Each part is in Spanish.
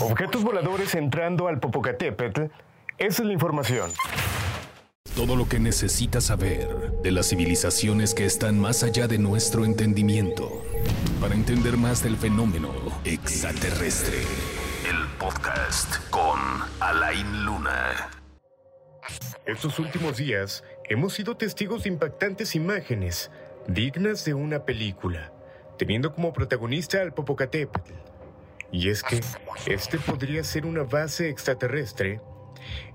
Objetos voladores entrando al Popocatépetl. Esa es la información. Todo lo que necesitas saber de las civilizaciones que están más allá de nuestro entendimiento para entender más del fenómeno extraterrestre. El podcast con Alain Luna. Estos últimos días hemos sido testigos de impactantes imágenes dignas de una película, teniendo como protagonista al Popocatépetl. Y es que este podría ser una base extraterrestre.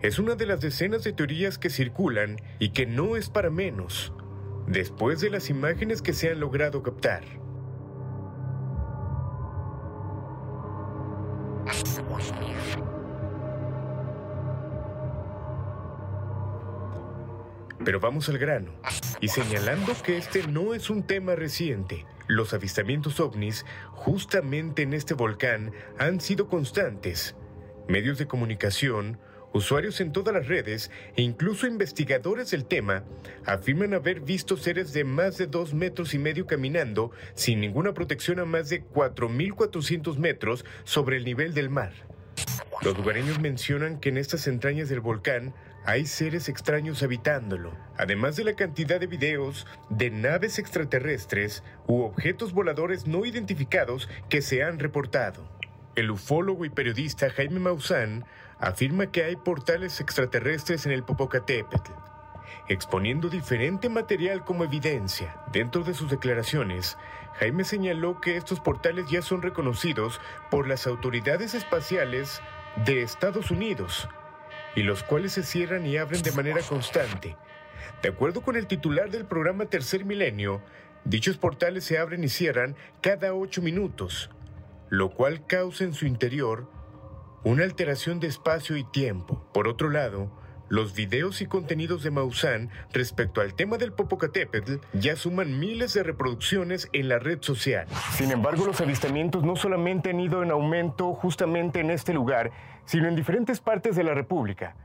Es una de las decenas de teorías que circulan y que no es para menos, después de las imágenes que se han logrado captar. Pero vamos al grano, y señalando que este no es un tema reciente, los avistamientos ovnis justamente en este volcán han sido constantes. Medios de comunicación, usuarios en todas las redes e incluso investigadores del tema afirman haber visto seres de más de dos metros y medio caminando sin ninguna protección a más de 4.400 metros sobre el nivel del mar. Los lugareños mencionan que en estas entrañas del volcán hay seres extraños habitándolo, además de la cantidad de videos de naves extraterrestres u objetos voladores no identificados que se han reportado. El ufólogo y periodista Jaime Maussan afirma que hay portales extraterrestres en el Popocatépetl, exponiendo diferente material como evidencia. Dentro de sus declaraciones, Jaime señaló que estos portales ya son reconocidos por las autoridades espaciales de Estados Unidos, y los cuales se cierran y abren de manera constante. De acuerdo con el titular del programa Tercer Milenio, dichos portales se abren y cierran cada ocho minutos, lo cual causa en su interior una alteración de espacio y tiempo. Por otro lado, los videos y contenidos de Maussan respecto al tema del Popocatépetl ya suman miles de reproducciones en la red social. Sin embargo, los avistamientos no solamente han ido en aumento justamente en este lugar, sino en diferentes partes de la República.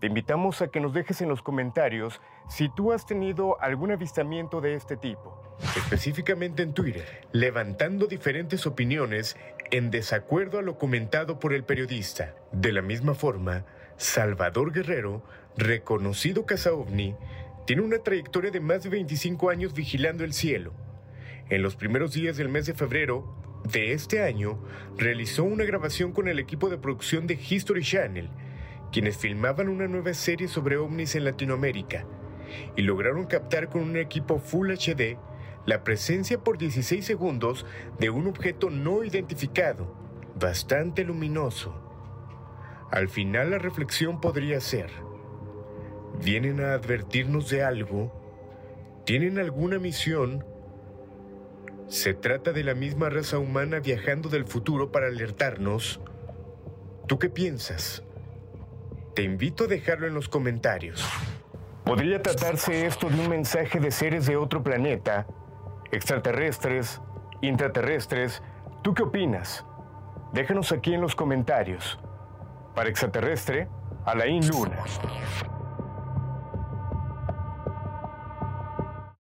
Te invitamos a que nos dejes en los comentarios si tú has tenido algún avistamiento de este tipo. Específicamente en Twitter, levantando diferentes opiniones en desacuerdo a lo comentado por el periodista. De la misma forma, Salvador Guerrero, reconocido cazaovni, tiene una trayectoria de más de 25 años vigilando el cielo. En los primeros días del mes de febrero de este año, realizó una grabación con el equipo de producción de History Channel, quienes filmaban una nueva serie sobre ovnis en Latinoamérica, y lograron captar con un equipo Full HD la presencia por 16 segundos de un objeto no identificado, bastante luminoso. Al final la reflexión podría ser, ¿vienen a advertirnos de algo? ¿Tienen alguna misión? ¿Se trata de la misma raza humana viajando del futuro para alertarnos? ¿Tú qué piensas? Te invito a dejarlo en los comentarios. ¿Podría tratarse esto de un mensaje de seres de otro planeta? ¿Extraterrestres? ¿Intraterrestres? ¿Tú qué opinas? Déjanos aquí en los comentarios. Para extraterrestre, Alain Luna.